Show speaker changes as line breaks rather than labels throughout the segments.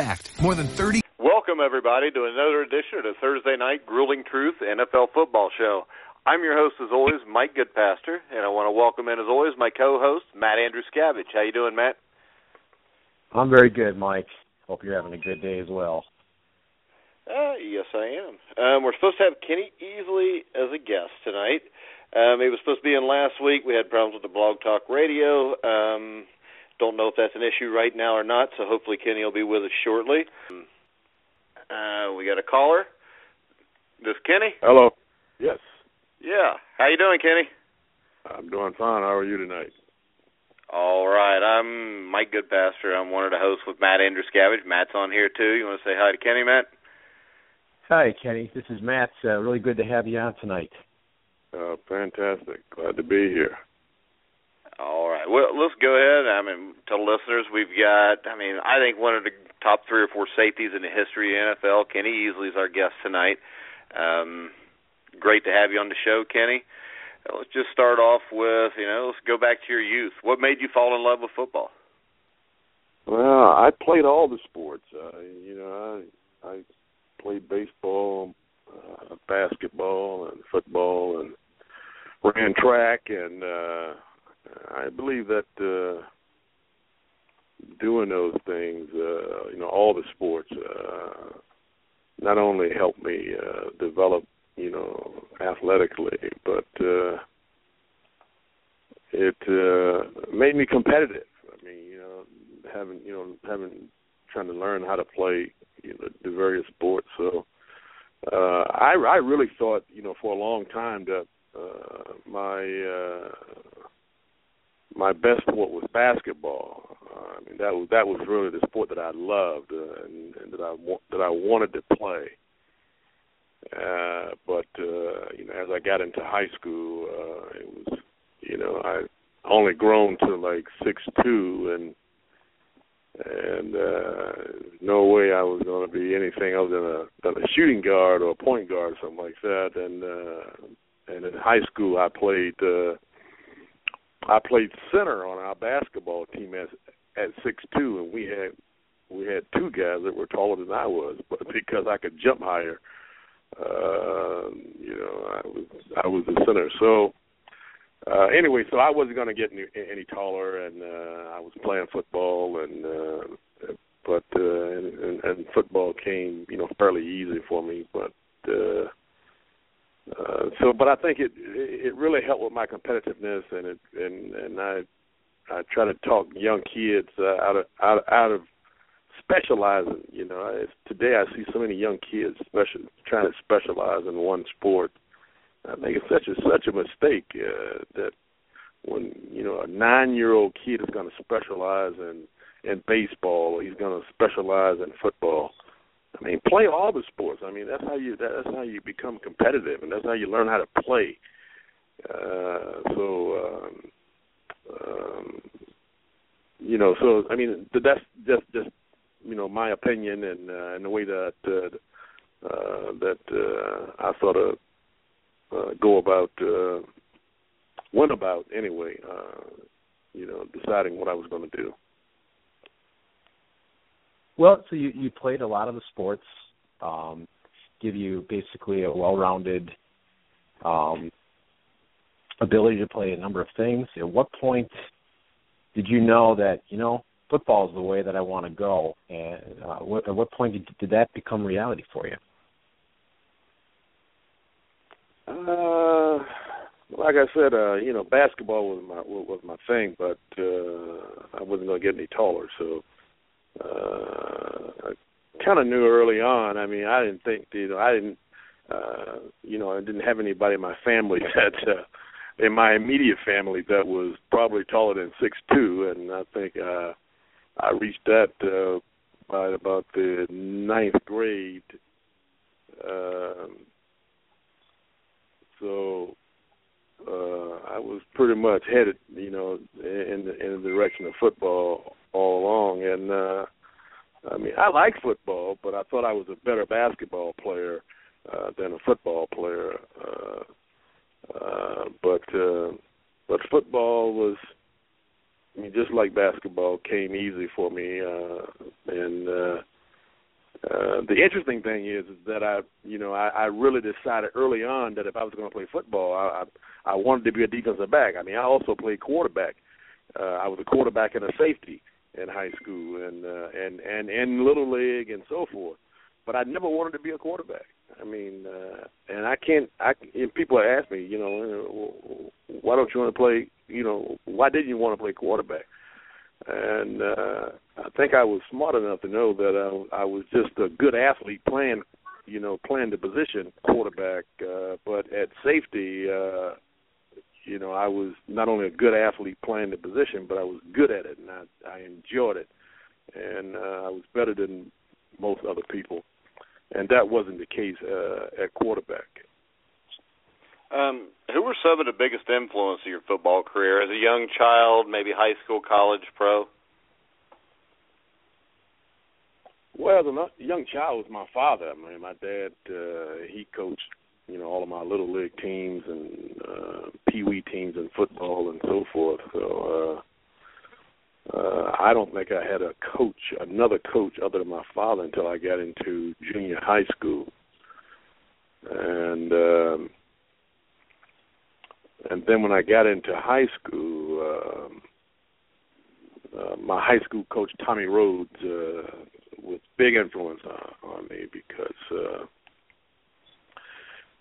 fact, more than 30.
Welcome, everybody, to another edition of the Thursday Night Grueling Truth NFL Football Show. I'm your host, as always, Mike Goodpaster, and I want to welcome in, as always, my co-host, Matt Andrew Scavage. How you doing, Matt?
I'm very good, Mike. Hope you're having a good day as well.
Uh, yes, I am. Um, we're supposed to have Kenny Easley as a guest tonight. Um, he was supposed to be in last week. We had problems with the Blog Talk Radio. Um, don't know if that's an issue right now or not, so hopefully Kenny will be with us shortly. Uh, we got a caller. This Kenny?
Hello. Yes.
Yeah. How you doing, Kenny?
I'm doing fine. How are you tonight?
All right. I'm Mike Goodpaster. I'm one of the hosts with Matt Andrew Scavage. Matt's on here too. You want to say hi to Kenny, Matt?
Hi, Kenny. This is Matt. Uh, really good to have you on tonight.
Uh, fantastic. Glad to be here.
All right. Well, let's go ahead. I mean, to listeners, we've got. I mean, I think one of the top three or four safeties in the history of the NFL. Kenny Easley is our guest tonight. Um, great to have you on the show, Kenny. Uh, let's just start off with, you know, let's go back to your youth. What made you fall in love with football?
Well, I played all the sports. Uh, you know, I I played baseball, uh, basketball, and football, and ran track, and uh, I believe that uh, doing those things, uh, you know, all the sports, uh, not only helped me uh, develop, you know, athletically, but uh, it uh, made me competitive. I mean, you know, having you know having trying to learn how to play you know the various sports. So uh, I I really thought you know for a long time that uh, my uh, my best sport was basketball. Uh, I mean that was that was really the sport that I loved uh, and, and that I wa- that I wanted to play. Uh, but uh, you know, as I got into high school, uh, it was you know I only grown to like six two and and uh no way I was going to be anything other than a than a shooting guard or a point guard or something like that and uh and in high school I played uh I played center on our basketball team at at six two and we had we had two guys that were taller than I was but because I could jump higher uh you know I was I was the center. So uh anyway so I wasn't going to get any, any taller and uh I was playing football and uh but uh and, and football came you know fairly easy for me but uh uh so but I think it it really helped with my competitiveness and it and and I I try to talk young kids uh, out of out out of specializing you know it's, today I see so many young kids special trying to specialize in one sport I think it's such a such a mistake uh, that when you know a nine year old kid is going to specialize in in baseball, or he's going to specialize in football. I mean, play all the sports. I mean, that's how you that's how you become competitive, and that's how you learn how to play. Uh, so, um, um, you know, so I mean, that's just just you know my opinion and uh, and the way that uh, uh, that uh, I sort of uh, go about uh, went about anyway. Uh, you know, deciding what I was going to do.
Well, so you you played a lot of the sports, um, give you basically a well-rounded um, ability to play a number of things. At what point did you know that you know football is the way that I want to go? And uh, what, at what point did, did that become reality for you?
Uh, like I said, uh, you know, basketball was my was my thing, but uh, I wasn't going to get any taller, so uh, kind of knew early on. I mean, I didn't think, you know, I didn't, uh, you know, I didn't have anybody in my family that, uh, in my immediate family that was probably taller than six two, and I think uh, I reached that uh, by about the ninth grade. Um, so uh I was pretty much headed, you know, in the in the direction of football all along and uh I mean I like football, but I thought I was a better basketball player uh than a football player. Uh uh but uh but football was I mean just like basketball came easy for me uh and uh uh, the interesting thing is, is that I, you know, I, I really decided early on that if I was going to play football, I, I, I wanted to be a defensive back. I mean, I also played quarterback. Uh, I was a quarterback and a safety in high school, and uh, and and and little league and so forth. But I never wanted to be a quarterback. I mean, uh, and I can't. I if people ask me, you know, why don't you want to play? You know, why didn't you want to play quarterback? and uh, I think I was smart enough to know that I, I was just a good athlete playing, you know, playing the position quarterback. Uh, but at safety, uh, you know, I was not only a good athlete playing the position, but I was good at it, and I, I enjoyed it, and uh, I was better than most other people, and that wasn't the case uh, at quarterback.
Um, who were some of the biggest influence of your football career as a young child, maybe high school, college, pro?
Well, as a young child was my father. I mean, my dad, uh, he coached, you know, all of my little league teams and uh, pee wee teams in football and so forth. So, uh, uh, I don't think I had a coach, another coach other than my father until I got into junior high school. And, um, and then when I got into high school, um, uh, my high school coach Tommy Rhodes uh, was big influence on, on me because uh,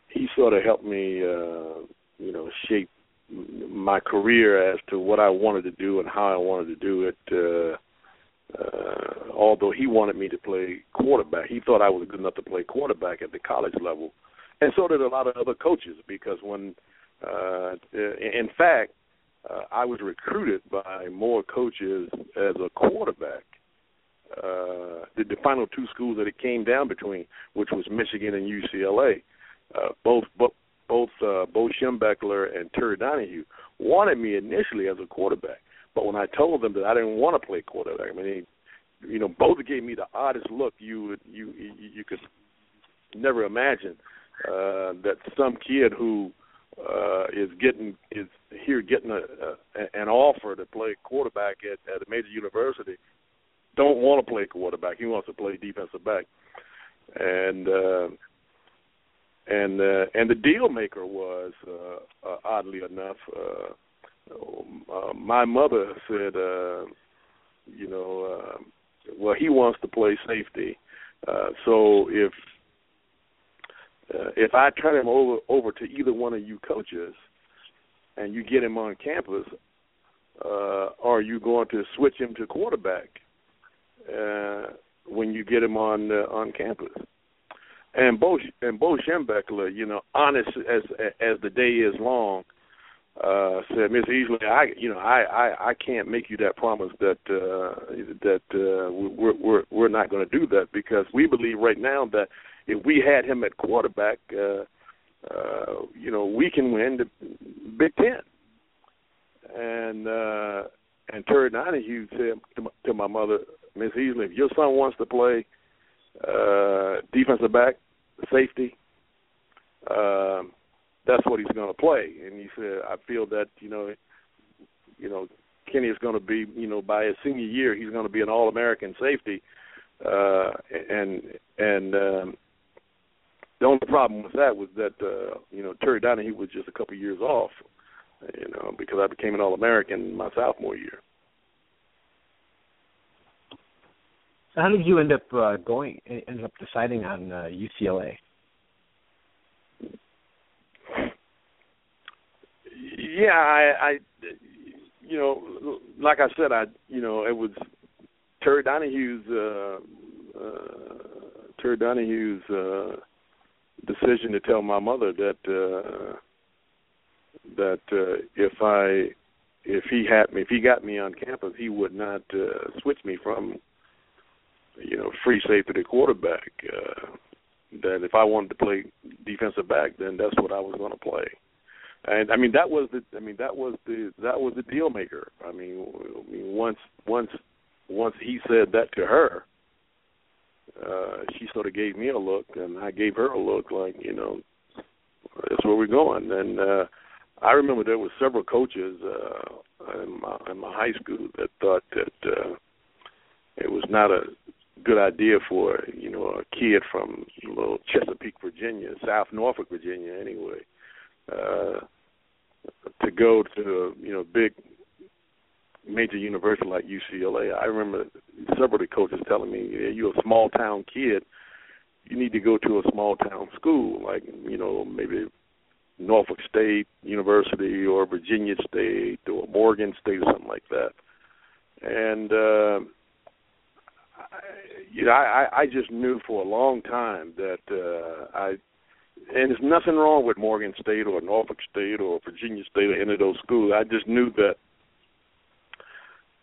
he sort of helped me, uh, you know, shape my career as to what I wanted to do and how I wanted to do it. Uh, uh, although he wanted me to play quarterback, he thought I was good enough to play quarterback at the college level, and so did a lot of other coaches. Because when uh, in fact, uh, I was recruited by more coaches as a quarterback. Uh, the, the final two schools that it came down between, which was Michigan and UCLA, uh, both both uh, Bo Schembechler and Terry Donahue wanted me initially as a quarterback, but when I told them that I didn't want to play quarterback, I mean, you know, both gave me the oddest look you would you you, you could never imagine uh, that some kid who uh, is getting is here getting a, a, an offer to play quarterback at, at a major university don't want to play quarterback. He wants to play defensive back, and uh, and uh, and the deal maker was uh, uh, oddly enough. Uh, uh, my mother said, uh, you know, uh, well, he wants to play safety. Uh, so if uh, if I turn him over over to either one of you coaches, and you get him on campus, uh, are you going to switch him to quarterback uh, when you get him on uh, on campus? And Bo and Bo Schembechler, you know, honest as as the day is long, uh, said, Miss Easley, I you know I, I I can't make you that promise that uh, that uh, we're we're we're not going to do that because we believe right now that if we had him at quarterback, uh, uh, you know, we can win the Big Ten. And uh, and Terry Donahue said to my, to my mother, Miss Easley, if your son wants to play uh, defensive back, safety, um, that's what he's going to play. And he said, I feel that you know, you know, Kenny is going to be, you know, by his senior year, he's going to be an All-American safety. Uh, and and um, the only problem with that was that uh, you know Terry Donahue was just a couple years off, you know, because I became an All American my sophomore year.
How did you end up uh, going? Ended up deciding on uh, UCLA?
Yeah, I, I, you know, like I said, I, you know, it was Terry Donahue's, uh, uh, Terry Donahue's. Uh, decision to tell my mother that uh that uh if I if he had me if he got me on campus he would not uh switch me from you know free safety to quarterback uh that if I wanted to play defensive back then that's what I was going to play and I mean that was the I mean that was the that was the deal maker I mean I mean once once once he said that to her uh, she sort of gave me a look, and I gave her a look, like you know, that's where we're going. And uh, I remember there were several coaches uh, in my in my high school that thought that uh, it was not a good idea for you know a kid from little Chesapeake, Virginia, South Norfolk, Virginia, anyway, uh, to go to you know big major university like UCLA. I remember several of the coaches telling me, yeah, "You're a small town kid. You need to go to a small town school, like you know maybe Norfolk State University or Virginia State or Morgan State or something like that." And uh, you know, I, I just knew for a long time that uh, I and there's nothing wrong with Morgan State or Norfolk State or Virginia State or any of those schools. I just knew that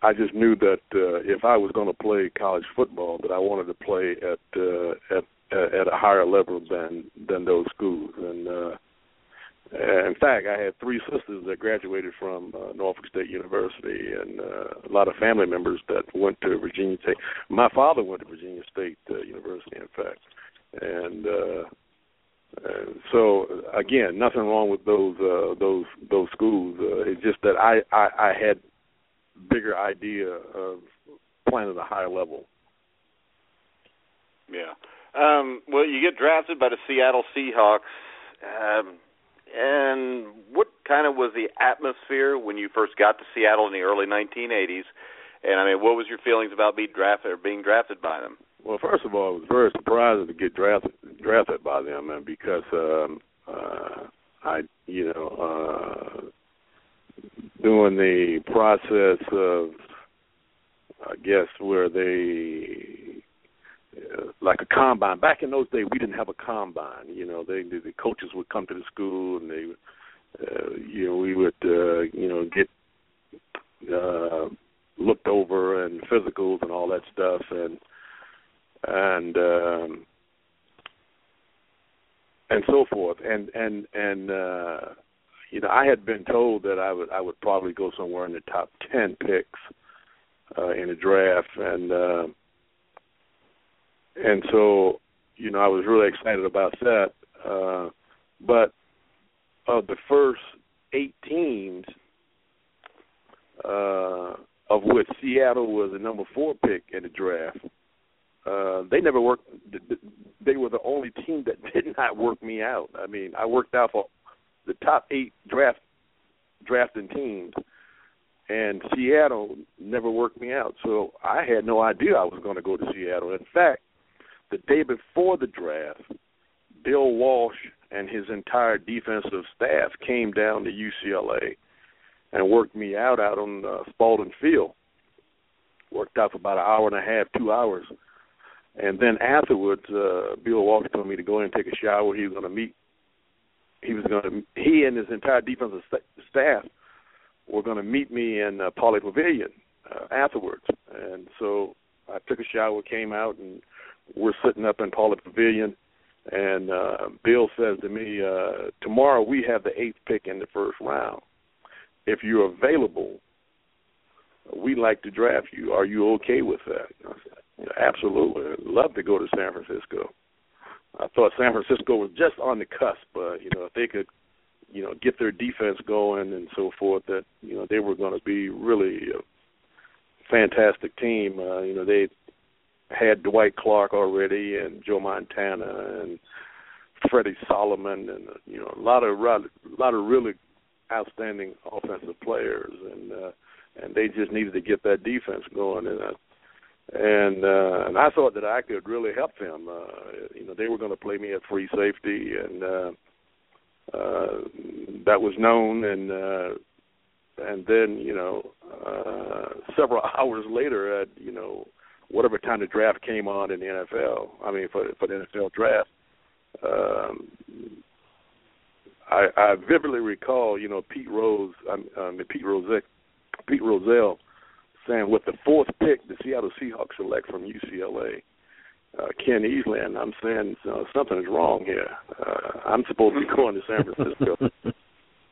I just knew that uh, if I was going to play college football, that I wanted to play at uh, at at a higher level than than those schools. And uh, in fact, I had three sisters that graduated from uh, Norfolk State University, and uh, a lot of family members that went to Virginia State. My father went to Virginia State uh, University, in fact, and. Uh, and so again, nothing wrong with those uh, those those schools. Uh, it's just that I, I I had bigger idea of playing at a higher level.
Yeah. Um, well, you get drafted by the Seattle Seahawks. Um, and what kind of was the atmosphere when you first got to Seattle in the early 1980s? And I mean, what was your feelings about being drafted or being drafted by them?
Well, first of all, I was very surprised to get drafted drafted by them, and because um, uh, I, you know, uh, doing the process of, I guess, where they like a combine. Back in those days, we didn't have a combine. You know, they the coaches would come to the school and they, uh, you know, we would, uh, you know, get uh, looked over and physicals and all that stuff and and um, and so forth. And and and uh, you know, I had been told that I would I would probably go somewhere in the top ten picks uh, in the draft, and uh, and so you know I was really excited about that. Uh, but of the first eight teams, uh, of which Seattle was the number four pick in the draft, uh, they never worked. They were the only team that did not work me out. I mean, I worked out for the top eight draft drafting teams, and Seattle never worked me out. So I had no idea I was going to go to Seattle. In fact, the day before the draft, Bill Walsh and his entire defensive staff came down to UCLA and worked me out out on uh, Spaulding Field. Worked out for about an hour and a half, two hours. And then afterwards, uh, Bill Walsh told me to go in and take a shower. He was going to meet he was going to he and his entire defensive st- staff were going to meet me in uh, Pauley Pavilion uh, afterwards, and so I took a shower, came out, and we're sitting up in Pauley Pavilion. And uh, Bill says to me, uh, "Tomorrow we have the eighth pick in the first round. If you're available, we'd like to draft you. Are you okay with that?" I said, "Absolutely. I'd love to go to San Francisco." I thought San Francisco was just on the cusp. Uh, you know, if they could, you know, get their defense going and so forth, that you know they were going to be really a fantastic team. Uh, you know, they had Dwight Clark already and Joe Montana and Freddie Solomon and you know a lot of a lot of really outstanding offensive players and uh, and they just needed to get that defense going and uh, and uh, and I thought that I could really help them. Uh, you know, they were going to play me at free safety, and uh, uh, that was known. And uh, and then you know, uh, several hours later, at you know, whatever time the draft came on in the NFL, I mean for for the NFL draft, um, I, I vividly recall, you know, Pete Rose, um, um, Pete Rose, Pete Rozelle saying with the fourth pick, the Seattle Seahawks select from UCLA, uh, Ken and I'm saying uh, something is wrong here. Uh, I'm supposed to be going to San Francisco,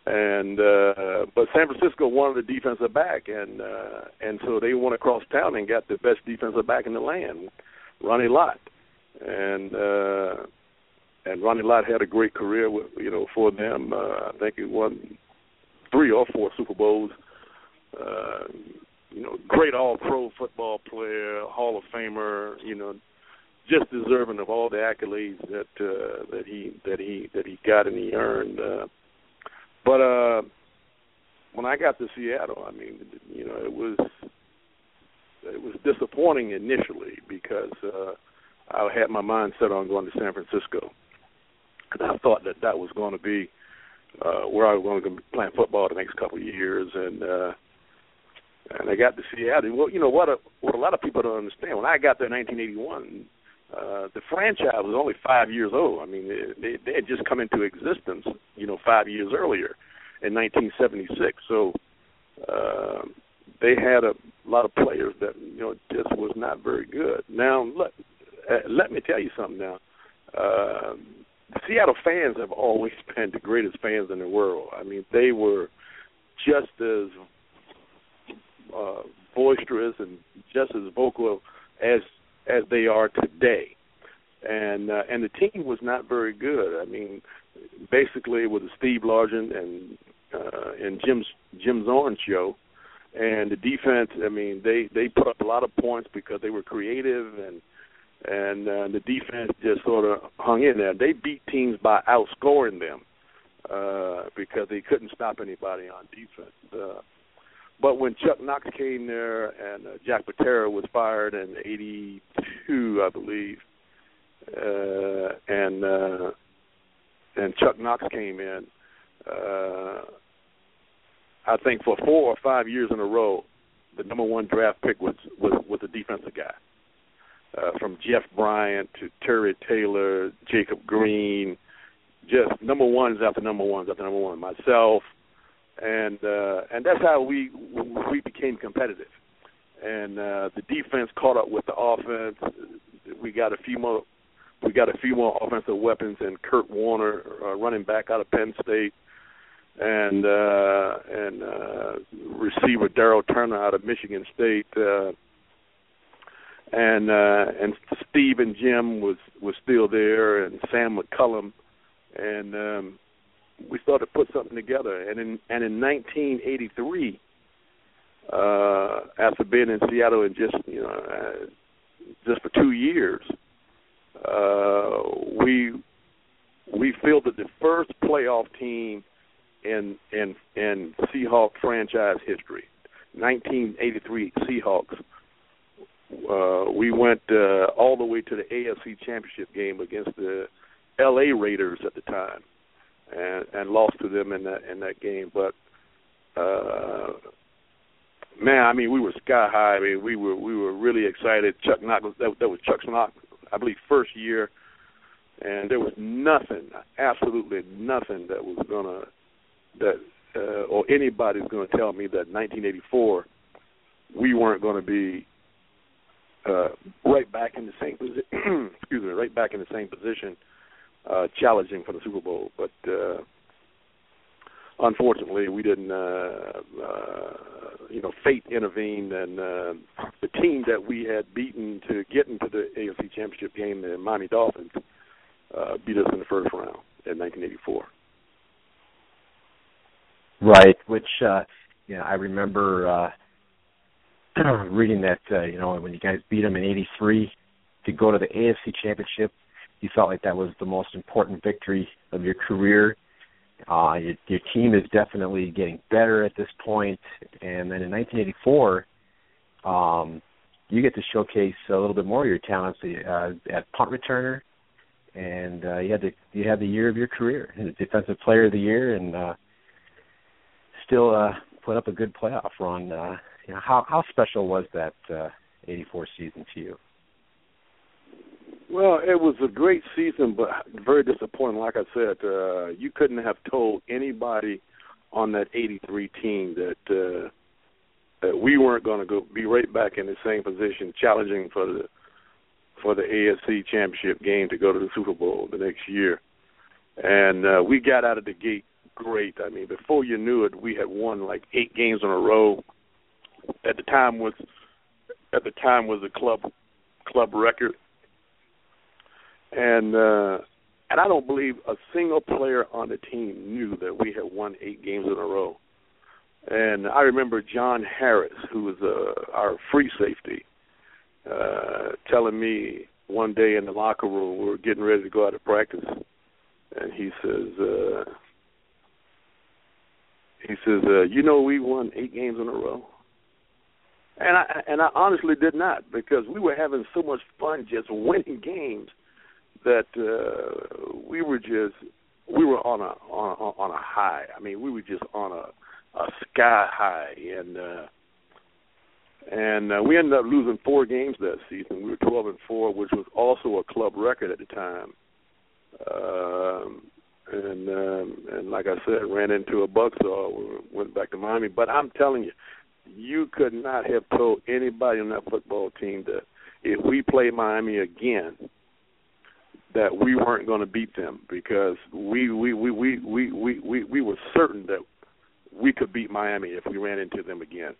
and uh, but San Francisco wanted a defensive back, and uh, and so they went across town and got the best defensive back in the land, Ronnie Lott, and. uh and Ronnie Lott had a great career with you know for them. Uh, I think he won three or four Super Bowls. Uh, you know, great All Pro football player, Hall of Famer. You know, just deserving of all the accolades that uh, that he that he that he got and he earned. Uh, but uh, when I got to Seattle, I mean, you know, it was it was disappointing initially because uh, I had my mind set on going to San Francisco, and I thought that that was going to be uh, where I was going to be playing football the next couple of years, and uh, and I got to Seattle. Well, you know what? A, what a lot of people don't understand. When I got there in 1981, uh, the franchise was only five years old. I mean, they, they had just come into existence, you know, five years earlier in 1976. So uh, they had a lot of players that you know just was not very good. Now, let uh, let me tell you something. Now, uh, Seattle fans have always been the greatest fans in the world. I mean, they were just as uh, boisterous and just as vocal as as they are today. And uh, and the team was not very good. I mean, basically it was a Steve Largent and uh, and Jim's Jim Zorn show. And the defense, I mean, they they put up a lot of points because they were creative and and uh, the defense just sort of hung in there. They beat teams by outscoring them uh, because they couldn't stop anybody on defense. Uh, but when Chuck Knox came there and uh, Jack Patera was fired in '82, I believe, uh, and uh, and Chuck Knox came in, uh, I think for four or five years in a row, the number one draft pick was was was a defensive guy. Uh, from Jeff Bryant to Terry Taylor, Jacob Green, just number ones after number ones after number one. Myself, and uh, and that's how we we became competitive. And uh, the defense caught up with the offense. We got a few more we got a few more offensive weapons and Curt Warner, uh, running back out of Penn State, and uh, and uh, receiver Daryl Turner out of Michigan State. Uh, and uh and Steve and Jim was was still there and Sam McCullum and um we started to put something together. And in and in 1983, uh, after being in Seattle and just you know uh, just for two years, uh, we we fielded the first playoff team in in in Seahawk franchise history. 1983 Seahawks. Uh, we went uh, all the way to the AFC Championship game against the L.A. Raiders at the time and and lost to them in that in that game. But uh, man, I mean, we were sky high. I mean, we were we were really excited. Chuck Knox that, that was Chuck's Knox, I believe, first year, and there was nothing, absolutely nothing that was gonna that uh, or anybody's gonna tell me that 1984 we weren't to be uh, right back in the same position. excuse me, right back in the same position uh, challenging for the Super Bowl, but uh, unfortunately, we didn't. Uh, uh, you know, fate intervened, and uh, the team that we had beaten to get into the AFC Championship game, the Miami Dolphins, uh, beat us in the first round in 1984.
Right, which uh, you know, I remember uh, reading that uh, you know when you guys beat them in '83 to go to the AFC Championship you felt like that was the most important victory of your career. Uh, your, your team is definitely getting better at this point. point, and then in 1984, um, you get to showcase a little bit more of your talents uh, at punt returner, and uh, you had the you had the year of your career, defensive player of the year, and uh, still uh, put up a good playoff run. Uh, you know, how how special was that uh, '84 season to you?
Well, it was a great season, but very disappointing. Like I said, uh, you couldn't have told anybody on that '83 team that uh, that we weren't going to go be right back in the same position, challenging for the for the AFC Championship game to go to the Super Bowl the next year. And uh, we got out of the gate great. I mean, before you knew it, we had won like eight games in a row. At the time was at the time was a club club record and uh, and I don't believe a single player on the team knew that we had won eight games in a row. And I remember John Harris, who was uh, our free safety, uh, telling me one day in the locker room we were getting ready to go out to practice, and he says, uh, he says, uh, "You know, we won eight games in a row." And I and I honestly did not because we were having so much fun just winning games that uh, we were just we were on a on a, on a high. I mean, we were just on a a sky high, and uh, and uh, we ended up losing four games that season. We were twelve and four, which was also a club record at the time. Um, and um, and like I said, ran into a buck buzzsaw. Went back to Miami, but I'm telling you, you could not have told anybody on that football team that if we play Miami again, that we weren't going to beat them because we we we we we we we, we were certain that we could beat Miami if we ran into them again.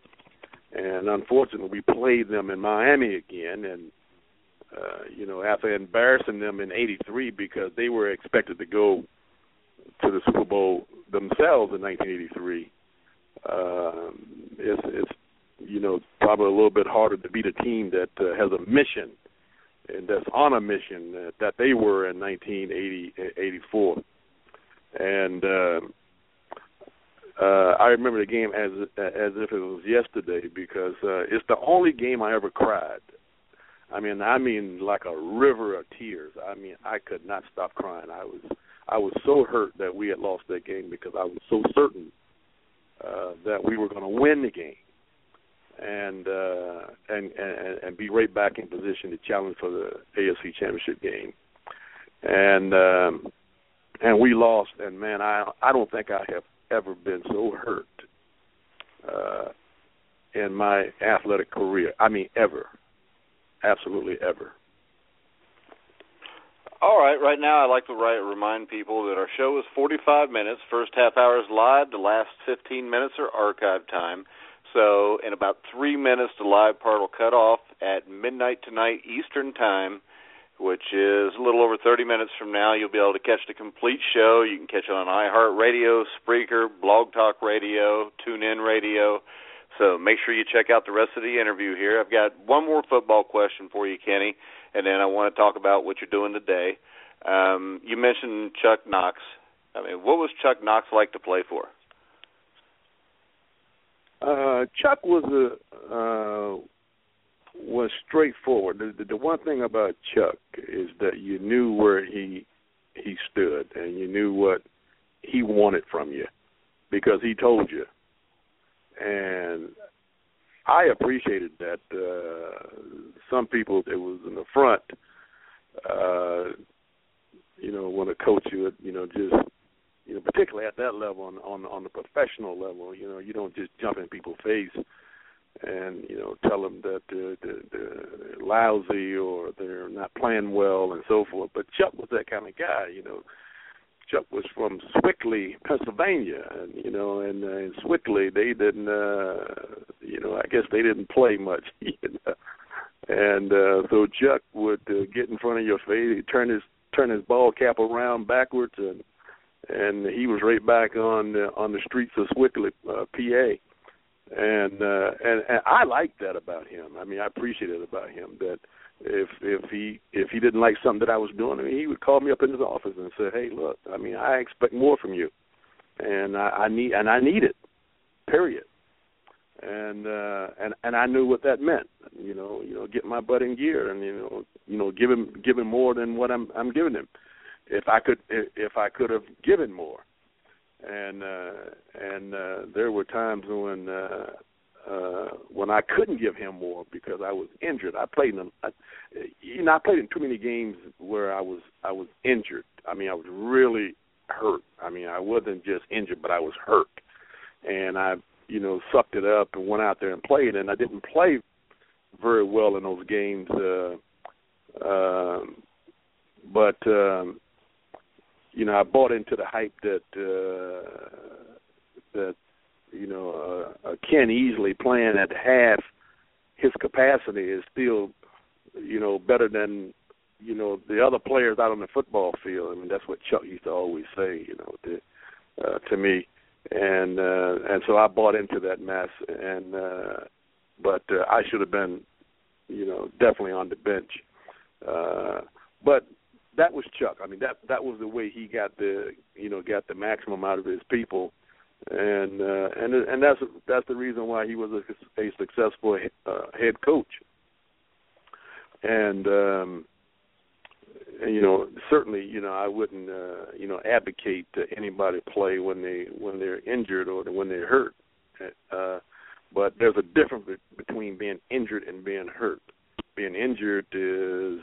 And unfortunately, we played them in Miami again, and uh, you know, after embarrassing them in '83 because they were expected to go to the Super Bowl themselves in 1983. Um, it's, it's you know probably a little bit harder to beat a team that uh, has a mission that's on a mission that, that they were in 1984. And uh, uh, I remember the game as as if it was yesterday because uh, it's the only game I ever cried. I mean, I mean like a river of tears. I mean, I could not stop crying. I was I was so hurt that we had lost that game because I was so certain uh, that we were going to win the game and, uh, and and and be right back in position to challenge for the AFC Championship game. And um, and we lost. And man, I I don't think I have ever been so hurt uh, in my athletic career. I mean, ever, absolutely ever.
All right, right now I'd like to write, remind people that our show is 45 minutes. First half hour is live, the last 15 minutes are archive time. So, in about three minutes, the live part will cut off at midnight tonight Eastern Time, which is a little over 30 minutes from now. You'll be able to catch the complete show. You can catch it on iHeartRadio, Spreaker, Blog Talk Radio, TuneIn Radio. So make sure you check out the rest of the interview here. I've got one more football question for you, Kenny and then I want to talk about what you're doing today. Um, you mentioned Chuck Knox. I mean, what was Chuck Knox like to play for?
Uh, Chuck was a uh, was straightforward. The, the, the one thing about Chuck is that you knew where he he stood, and you knew what he wanted from you because he told you. And I appreciated that. Uh, some people, it was in the front. Uh, you know, when a coach would, you know, just, you know, particularly at that level, on on on the professional level, you know, you don't just jump in people's face and you know tell them that they're, they're, they're lousy or they're not playing well and so forth. But Chuck was that kind of guy, you know. Chuck was from Sewickley, Pennsylvania, and you know, and uh, in Sewickley they didn't, uh, you know, I guess they didn't play much, you know? and uh, so Chuck would uh, get in front of your face, he'd turn his turn his ball cap around backwards, and and he was right back on the, on the streets of Sewickley, uh, PA. And uh, and and I liked that about him. I mean, I appreciated it about him that if if he if he didn't like something that I was doing, I mean, he would call me up in his office and say, "Hey, look, I mean, I expect more from you, and I, I need and I need it, period." And uh, and and I knew what that meant. You know, you know, get my butt in gear, and you know, you know, give him give him more than what I'm I'm giving him. If I could if I could have given more, and uh, and uh, there were times when uh, uh, when I couldn't give him more because I was injured. I played in, I, you know, I played in too many games where I was I was injured. I mean, I was really hurt. I mean, I wasn't just injured, but I was hurt, and I, you know, sucked it up and went out there and played. And I didn't play very well in those games, uh, um, but um, you know, I bought into the hype that uh, that you know, uh, uh, Ken Easley playing at half his capacity is still, you know, better than, you know, the other players out on the football field. I mean, that's what Chuck used to always say, you know, to, uh, to me. and uh, and so I bought into that mess. And uh, but uh, I should have been, you know, definitely on the bench. Uh, but that was Chuck. I mean, that that was the way he got the you know got the maximum out of his people, and uh, and and that's that's the reason why he was a, a successful uh, head coach. And um, and, you know, certainly, you know, I wouldn't, uh, you know, advocate to anybody play when they when they're injured or when they're hurt. Uh, but there's a difference between being injured and being hurt. Being injured is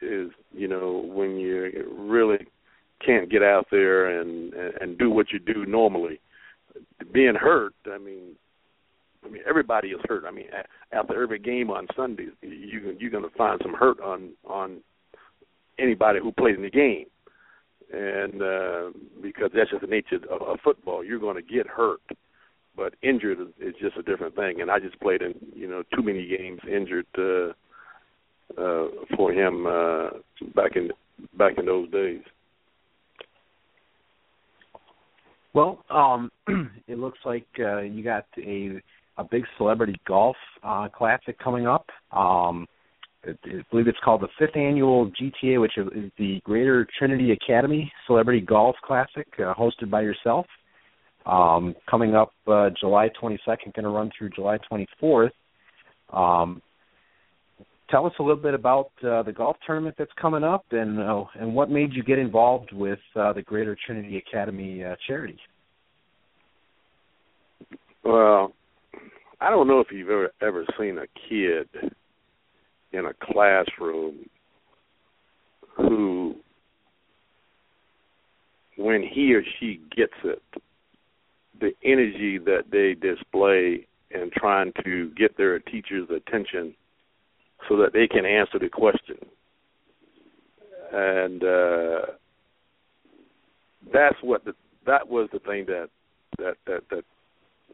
is you know when you really can't get out there and and do what you do normally. Being hurt, I mean, I mean everybody is hurt. I mean, after every game on Sundays, you you're going to find some hurt on on anybody who plays in the game, and uh, because that's just the nature of, of football, you're going to get hurt. But injured is just a different thing, and I just played in you know too many games injured uh, uh, for him uh, back in back in those days.
Well, um, it looks like uh, you got a a big celebrity golf uh, classic coming up. Um, I believe it's called the fifth annual GTA, which is the Greater Trinity Academy Celebrity Golf Classic, uh, hosted by yourself. Um, coming up uh, July 22nd, going to run through July 24th. Um, tell us a little bit about uh, the golf tournament that's coming up, and uh, and what made you get involved with uh, the Greater Trinity Academy uh, charity.
Well, I don't know if you've ever ever seen a kid in a classroom who, when he or she gets it, the energy that they display in trying to get their teacher's attention so that they can answer the question. And uh, that's what the, that was the thing that that that that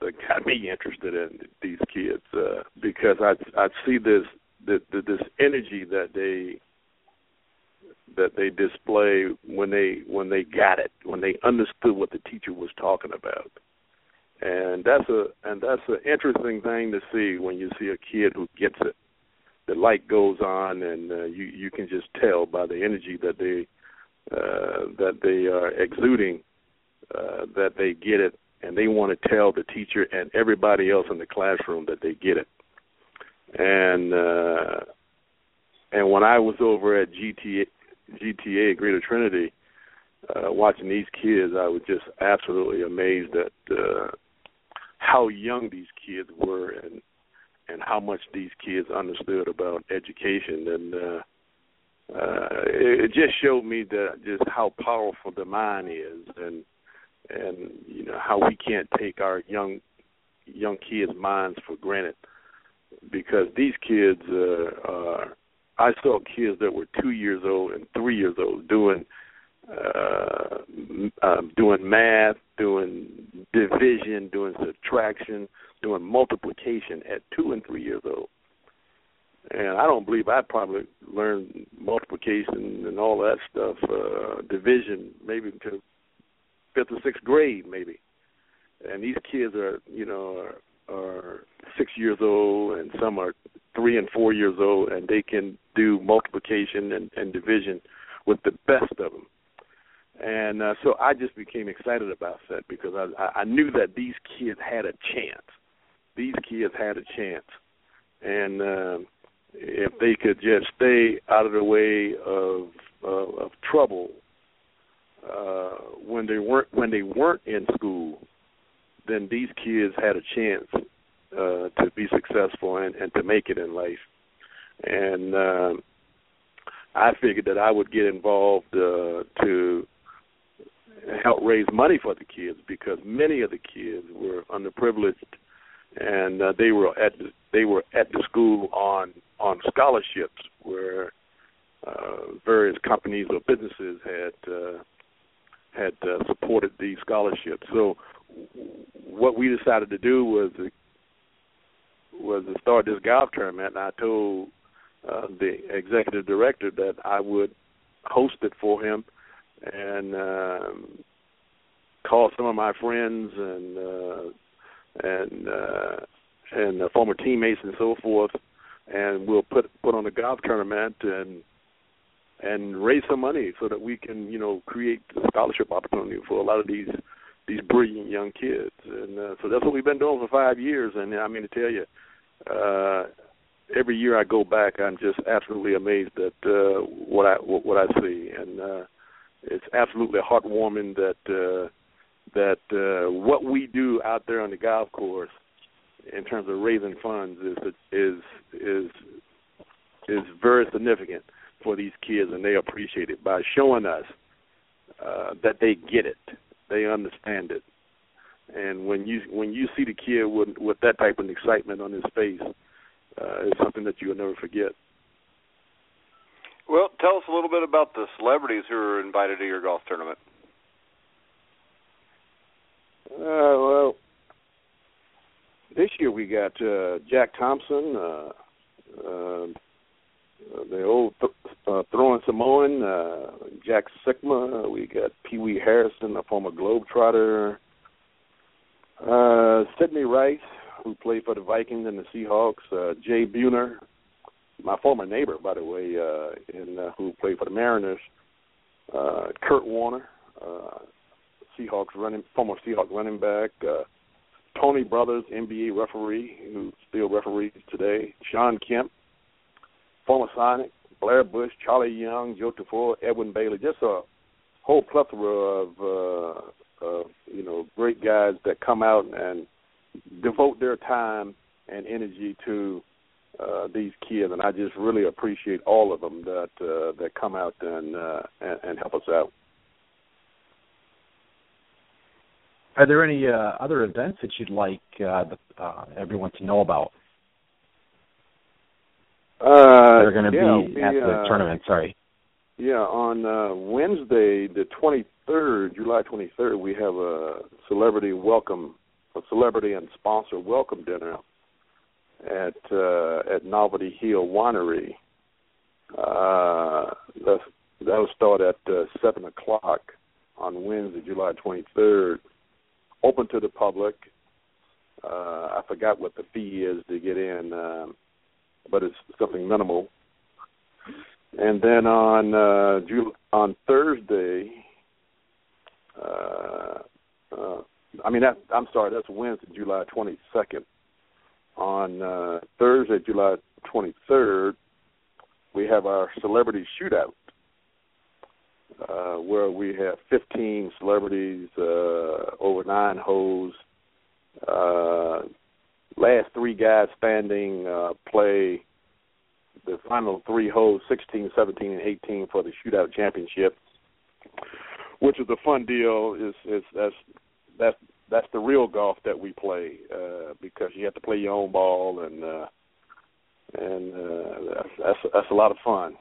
that got me interested in these kids uh, because I I see this the, the this energy that they that they display when they when they got it when they understood what the teacher was talking about and that's a and that's an interesting thing to see when you see a kid who gets it the light goes on and uh, you you can just tell by the energy that they uh, that they are exuding uh, that they get it. And they want to tell the teacher and everybody else in the classroom that they get it. And uh, and when I was over at GTA GTA Greater Trinity, uh, watching these kids, I was just absolutely amazed at uh, how young these kids were and and how much these kids understood about education and uh, uh, it, just showed me that just how powerful the mind is and and you know how we can't take our young young kids' minds for granted because these kids uh, are. I saw kids that were two years old and three years old doing uh, um, doing math, doing division, doing subtraction, doing multiplication at two and three years old. And I don't believe I probably learned multiplication and all that stuff, uh, division, maybe to fifth or sixth grade, maybe. And these kids are, you know, are are six years old and some are three and four years old and they can do multiplication and, and division with the best of them and uh, so I just became excited about that because I, I knew that these kids had a chance. These kids had a chance, and uh, if they could just stay out of the way of uh, of trouble uh, when they weren't when they weren't in school, then these kids had a chance uh, to be successful and, and to make it in life. And uh, I figured that I would get involved uh, to help raise money for the kids because many of the kids were underprivileged and uh, they were at the, they were at the school on on scholarships where uh, various companies or businesses had uh, had uh, supported these scholarships. So what we decided to do was was to start this golf tournament, and I told uh, the executive director that I would host it for him, and um, call some of my friends and uh, and uh, and uh, former teammates and so forth, and we'll put put on a golf tournament and and raise some money so that we can you know create a scholarship opportunity for a lot of these these brilliant young kids. And uh, so that's what we've been doing for five years. And I mean to tell you uh every year I go back I'm just absolutely amazed at uh what I what, what I see. And uh it's absolutely heartwarming that uh that uh what we do out there on the golf course in terms of raising funds is is is is very significant for these kids, and they appreciate it by showing us uh, that they get it, they understand it, and when you when you see the kid with with that type of excitement on his face, uh, it's something that you'll never forget.
Well, tell us a little bit about the celebrities who are invited to your golf tournament.
Uh, well, this year we got uh, Jack Thompson, uh, the old th- throwing Samoan, Jack Sikma. We got Pee Wee Harrison, a former Globetrotter. Uh, Sidney Rice, who played for the Vikings and the Seahawks. Uh, Jay Buhner, my former neighbor, by the way, uh, in uh, who played for the Mariners. Uh, Curt Warner, uh, Seahawks running, former Seahawks running back. Uh, Tony Brothers, NBA referee, who still referees today. Shawn Kemp, former Sonic, Blair Bush, Charlie Young, Joe Tafur, Edwin Bailey, just a whole plethora of uh, of you know great guys that come out and devote their time and energy to uh, these kids, and I just really appreciate all of them that uh, that come out and, uh, and and help us out.
Are there any uh, other events that you'd like uh, the, uh, everyone to know about?
Uh,
They're going to
yeah,
be
we,
at the
uh,
tournament. Sorry.
Yeah, on uh, Wednesday, the 23rd, July 23rd, we have a celebrity welcome, a celebrity and sponsor welcome dinner at uh, at Novelty Hill Winery. Uh, that'll start at uh, seven o'clock on Wednesday, July 23rd. Open to the public. Uh, I forgot what the fee is to get in. Um, but it's something minimal. And then on uh, Jul- on Thursday, uh, uh, I mean that I'm sorry, that's Wednesday, July 22nd. On uh, Thursday, July 23rd, we have our celebrity shootout, uh, where we have 15 celebrities, uh, over nine holes. Uh, last three guys standing uh, play the final three holes 16 17 and 18 for the shootout championship which is a fun deal is is that's that's that's the real golf that we play uh because you have to play your own ball and uh and uh that's that's, that's a lot of fun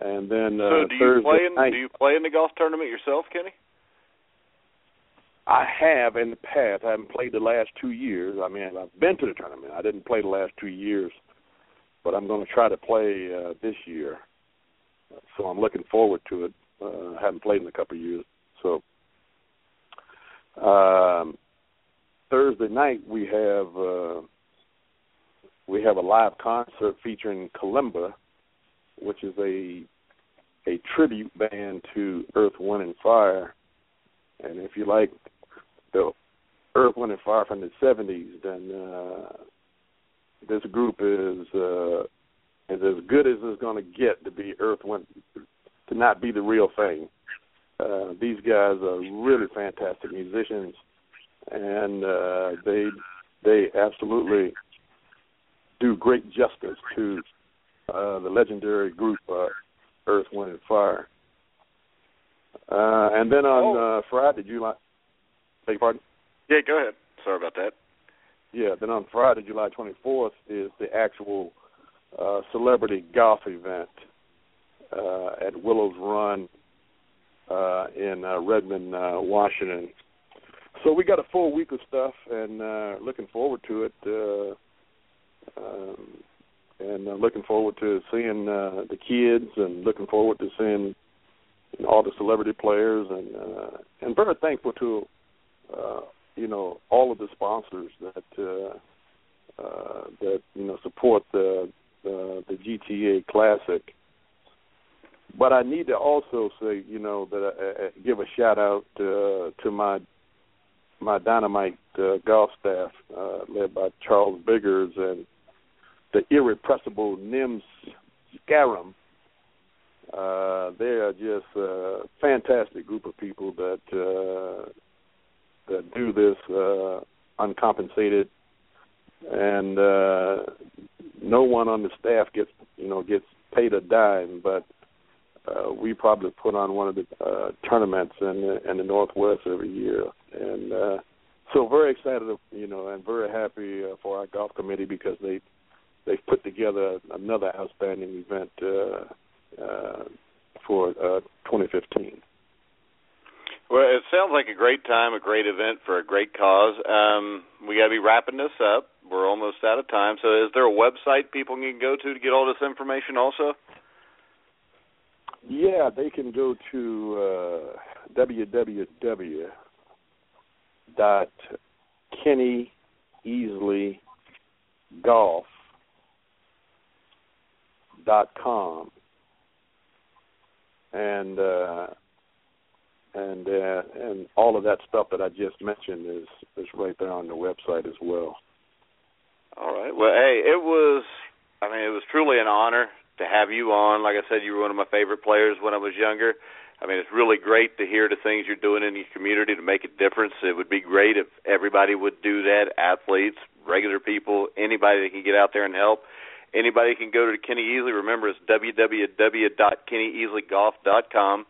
and then uh
so do you
Thursday
play in
night,
do you play in the golf tournament yourself, Kenny?
I have in the past. I haven't played the last two years. I mean, I've been to the tournament. I didn't play the last two years, but I'm going to try to play uh, this year. So I'm looking forward to it. Uh, I haven't played in a couple of years. So um, Thursday night we have uh, we have a live concert featuring Kalimba, which is a a tribute band to Earth, Wind, and Fire. And if you like the Earth, Wind, and Fire from the '70s, then uh, this group is uh, is as good as it's going to get to be Earth, Wind, to not be the real thing. Uh, these guys are really fantastic musicians, and uh, they they absolutely do great justice to uh, the legendary group uh, Earth, Wind, and Fire. Uh, and then on
Oh.
uh, Friday, July. Beg your pardon?
Yeah, go ahead. Sorry about that.
Yeah. Then on Friday, July 24th, is the actual uh, celebrity golf event uh, at Willows Run uh, in uh, Redmond, uh, Washington. So we got a full week of stuff, and uh, looking forward to it. Uh, um, and uh, looking forward to seeing uh, the kids, and looking forward to seeing all the celebrity players, and uh, and very thankful to uh, you know all of the sponsors that uh, uh, that you know support the the, the GTA Classic. But I need to also say, you know, that I, I give a shout out uh, to my my dynamite uh, golf staff, uh, led by Charles Biggers and the irrepressible Nims Scarum. Uh, they are just a fantastic group of people that uh, that do this uh, uncompensated, and uh, no one on the staff gets you know gets paid a dime, but uh, we probably put on one of the uh, tournaments in the, in the Northwest every year, and uh, so very excited, you know, and very happy uh, for our golf committee because they they've put together another outstanding event uh, uh, for uh, 2015.
Well, it sounds like a great time, a great event for a great cause. Um, we got to be wrapping this up. We're almost out of time. So, is there a website people can go to to get all this information? Also.
Yeah, they can go to uh, www dot Kenny Easley Golf dot com and uh and uh and all of that stuff that I just mentioned is is right there on the website as well.
All right. Well, hey, it was I mean, it was truly an honor to have you on. Like I said, you were one of my favorite players when I was younger. I mean, it's really great to hear the things you're doing in your community to make a difference. It would be great if everybody would do that athletes, regular people, anybody that can get out there and help. Anybody can go to Kenny Easley. Remember, it's www.kennyeasley.golf.com,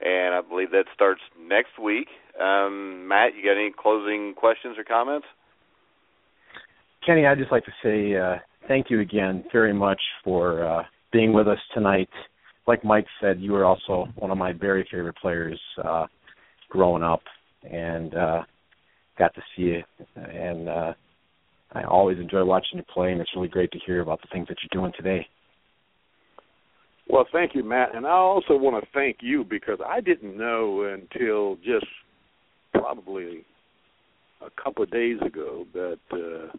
and I believe that starts next week. Um, Matt, you got any closing questions or comments?
Kenny, I'd just like to say uh, thank you again very much for uh, being with us tonight like Mike said, you were also one of my very favorite players uh, growing up, and uh, got to see you. And uh, I always enjoy watching you play, and it's really great to hear about the things that you're doing today.
Well, thank you, Matt, and I also want to thank you because I didn't know until just probably a couple of days ago that uh,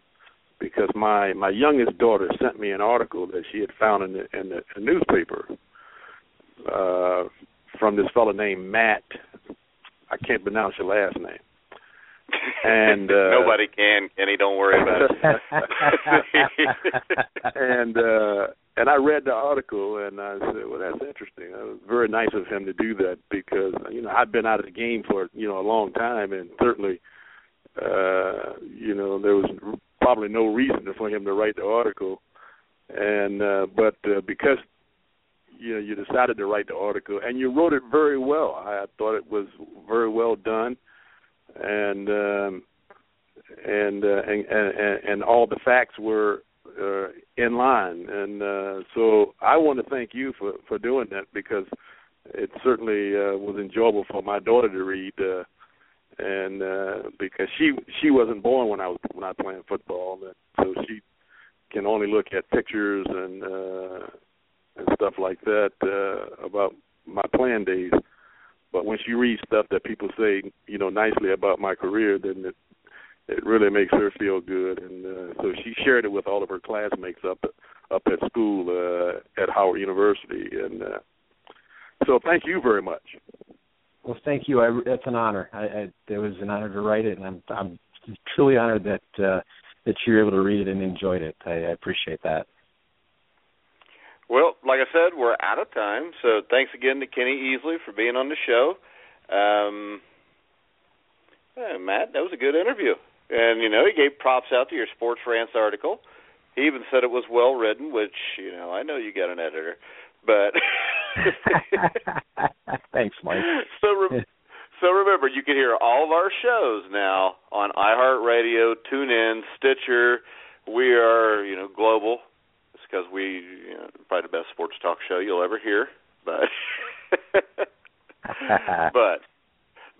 because my my youngest daughter sent me an article that she had found in the in the, the newspaper uh, from this fellow named Matt. I can't pronounce your last name. And uh,
nobody can, Kenny. Don't worry about
it. and uh, and I read the article and I said, well, that's interesting. It was very nice of him to do that because you know I've been out of the game for you know a long time, and certainly, uh, you know, there was probably no reason for him to write the article. And uh, but uh, because you know you decided to write the article and you wrote it very well. I thought it was very well done, and um, and, uh, and and and all the facts were uh, in line. And uh, so I want to thank you for for doing that because it certainly uh, was enjoyable for my daughter to read. Uh, and uh because she she wasn't born when I was when I was playing football, so she can only look at pictures and uh and stuff like that uh, about my playing days. But when she reads stuff that people say, you know, nicely about my career, then it it really makes her feel good. And uh, so she shared it with all of her classmates up up at school uh, at Howard University. And uh, so thank you very much.
Well, thank you. I, it's an honor. I, I, it was an honor to write it, and I'm I'm truly honored that uh, that you were able to read it and enjoyed it. I, I appreciate that.
Well, like I said, we're out of time. So thanks again to Kenny Easley for being on the show. Um, yeah, Matt, that was a good interview. And, you know, he gave props out to your Sports Rants article. He even said it was well written, which, you know, I know you got an editor. But
thanks, Mike.
So, re- so remember, you can hear all of our shows now on iHeartRadio, TuneIn, Stitcher. We are, you know, global because we you know, probably the best sports talk show you'll ever hear. But but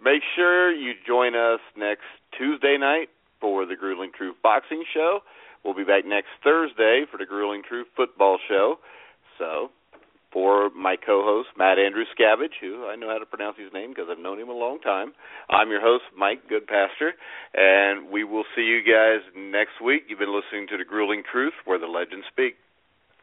make sure you join us next Tuesday night for the Grueling Truth Boxing Show. We'll be back next Thursday for the Grueling Truth Football Show. So for my co-host Matt Andrew Scabbage, who I know how to pronounce his name because I've known him a long time. I'm your host Mike Goodpaster, and we will see you guys next week. You've been listening to the Grueling Truth, where the legends speak.